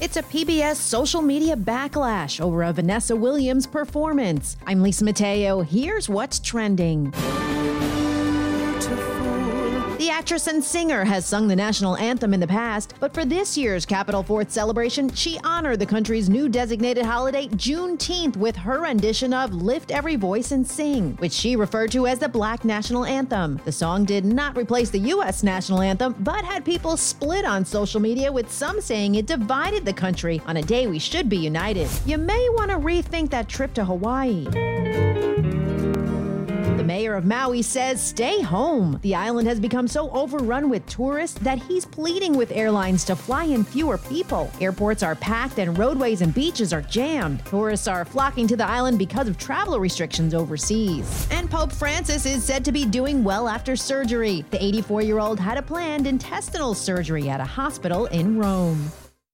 It's a PBS social media backlash over a Vanessa Williams performance. I'm Lisa Mateo. Here's what's trending. The actress and singer has sung the national anthem in the past, but for this year's Capitol 4th celebration, she honored the country's new designated holiday, Juneteenth, with her rendition of Lift Every Voice and Sing, which she referred to as the Black National Anthem. The song did not replace the U.S. national anthem, but had people split on social media, with some saying it divided the country on a day we should be united. You may want to rethink that trip to Hawaii. Mayor of Maui says stay home. The island has become so overrun with tourists that he's pleading with airlines to fly in fewer people. Airports are packed and roadways and beaches are jammed. Tourists are flocking to the island because of travel restrictions overseas. And Pope Francis is said to be doing well after surgery. The 84 year old had a planned intestinal surgery at a hospital in Rome.